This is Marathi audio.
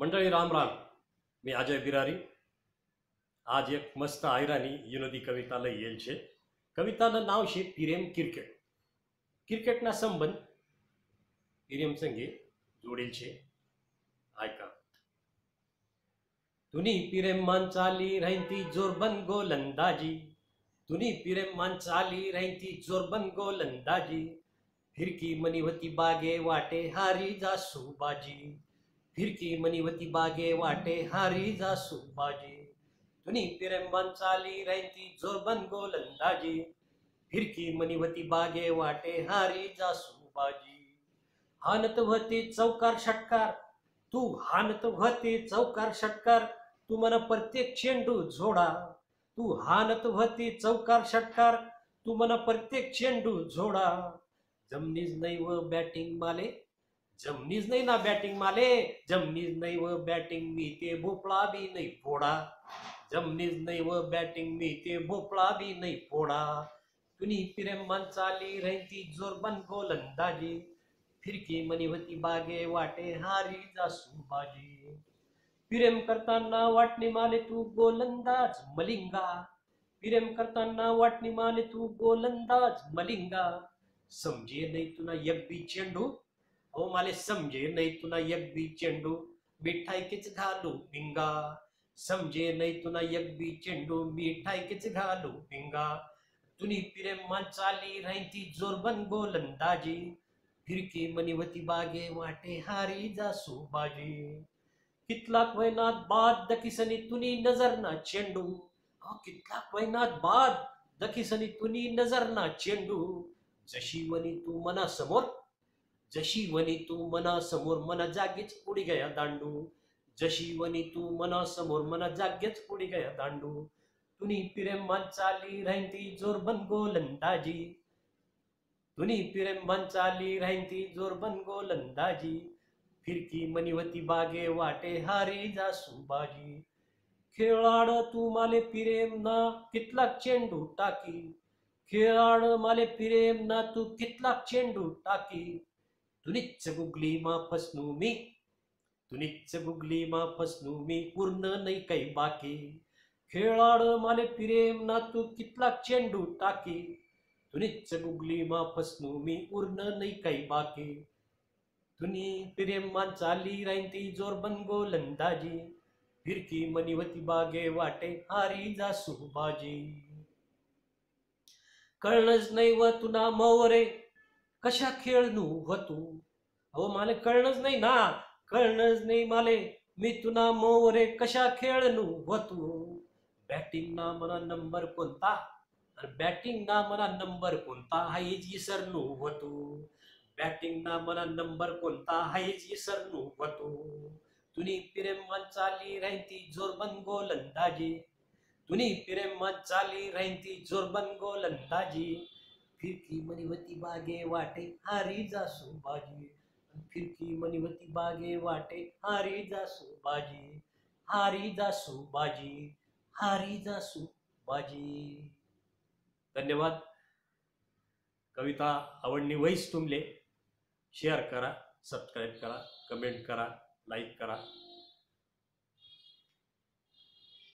मंडळी राम राम. मी अजय बिरारी. आज एक मस्त आयरानी विनोदी कविताला येईल छे कवितानं नाव शे पिरेम क्रिकेट. क्रिकेटना संबंध पिरेम संगे जोडेल छे ऐका. तुनी पिरेम मान चाली राहिती जोरबन गोलंदाजी. तुनी पिरेम मान चाली राहिती जोरबन गोलंदाजी. फिरकी मनी होती बागे वाटे हारी जासू बाजी. फिरकी मनीवती बागे वाटे हारी जासू बाजी. धुनी प्रेमान चाली राहती जोरबन गोलंदाजी फिरकी मनीवती बागे वाटे हारी जासू बाजी. हानत व्हते चौकार षटकार तू हानत व्हते चौकार षटकार तू मला प्रत्येक चेंडू झोडा. तू हानत व्हते चौकार षटकार तू मला प्रत्येक चेंडू झोडा. जमनीज नाही व बॅटिंग माले जमनीज नाही ना बॅटिंग माले. जमनीज नाही व बॅटिंग मी ते भोपळा बी नाही फोडा. जमनीज नाही व बॅटिंग मी ते भोपळा बी नाही फोडा. तुनी प्रेमान चाली राहती जोरबन गोलंदाजी फिरकी मनीवती बागे वाटे हारी जासू बाजी. प्रेम करताना वाटणी माले तू गोलंदाज मलिंगा. प्रेम करताना वाटणी माले तू गोलंदाज मलिंगा. समजे नाही तुला एक बी चेंडू हो माले समजे नाही तुला एक बी चेंडू मिठाईकीच घालू पिंगा समजे नाही तुला एक बी चेंडू मिठाईकीच घालू पिंगा तुनी प्रेम चाली राहती जोरबन गोलंदाजी फिरकी मनीवती बागे वाटे हारी जासू बाजी. कितलाक वैनात बाद दखिसनी तुनी नजर ना चेंडू. अहो, कितलाक वैनात बाद दखिसनी तुनी नजर ना चेंडू. जशी वनी तू मना समोर जशी वनी तू मना समोर मना जागीच उडी गया दांडू. जशी वनी तू मना समोर मना जागेच उडी गया दांडू. तुनी प्रेमान चाली राहती जोरबन गोलंदाजी. तुनी प्रेमान चाली राहती जोरबन गोलंदाजी. फिरकी मनीवती बागे वाटे हारी जासू बाजी. खेळाड तू माले प्रेम ना कितला चेंडू टाकी. खेळाड माले प्रेम ना तू कितला चेंडू टाकी. तुनिच्च बुगली मा फसनू मी तुनिच्च बुगली मा फसनू मी पूर्ण नाही काही बाकी। खेळाड माले प्रेम ना तू कितला चेंडू टाकी। तुनिच्च बुगली मा फसनू मी उरण नाही काही बाकी। तुनी मा चाली राहीन राहती जोरबन गोलंदाजी फिरकी मनीवती बागे वाटे हारी जासू बाजी कळणच नाही व तुना मवरे कशा खेळणू होतू अहो मला कळणच नाही ना. कळणच नाही माले. मी तुना मोरे कशा खेळणू होतू बॅटिंग ना मला नंबर कोणता? आणि बॅटिंग ना मला नंबर कोणता? हायच विसरणू होतो बॅटिंग ना मला नंबर कोणता? हायच विसरणू होतो तुनी प्रेमान चाली राहती जोरबन गोलंदाजी तुनी प्रेमान चाली राहती जोरबन गोलंदाजी फिरकी मणिवती बागे वाटे हारी जासू बाजी फिरकी मणिवती बागे वाटे हारी जासू बाजी हारी जासू बाजी हारी जासू बाजी धन्यवाद. कविता आवडणी वहीच तुमले. शेअर करा सबस्क्राईब करा कमेंट करा लाईक करा.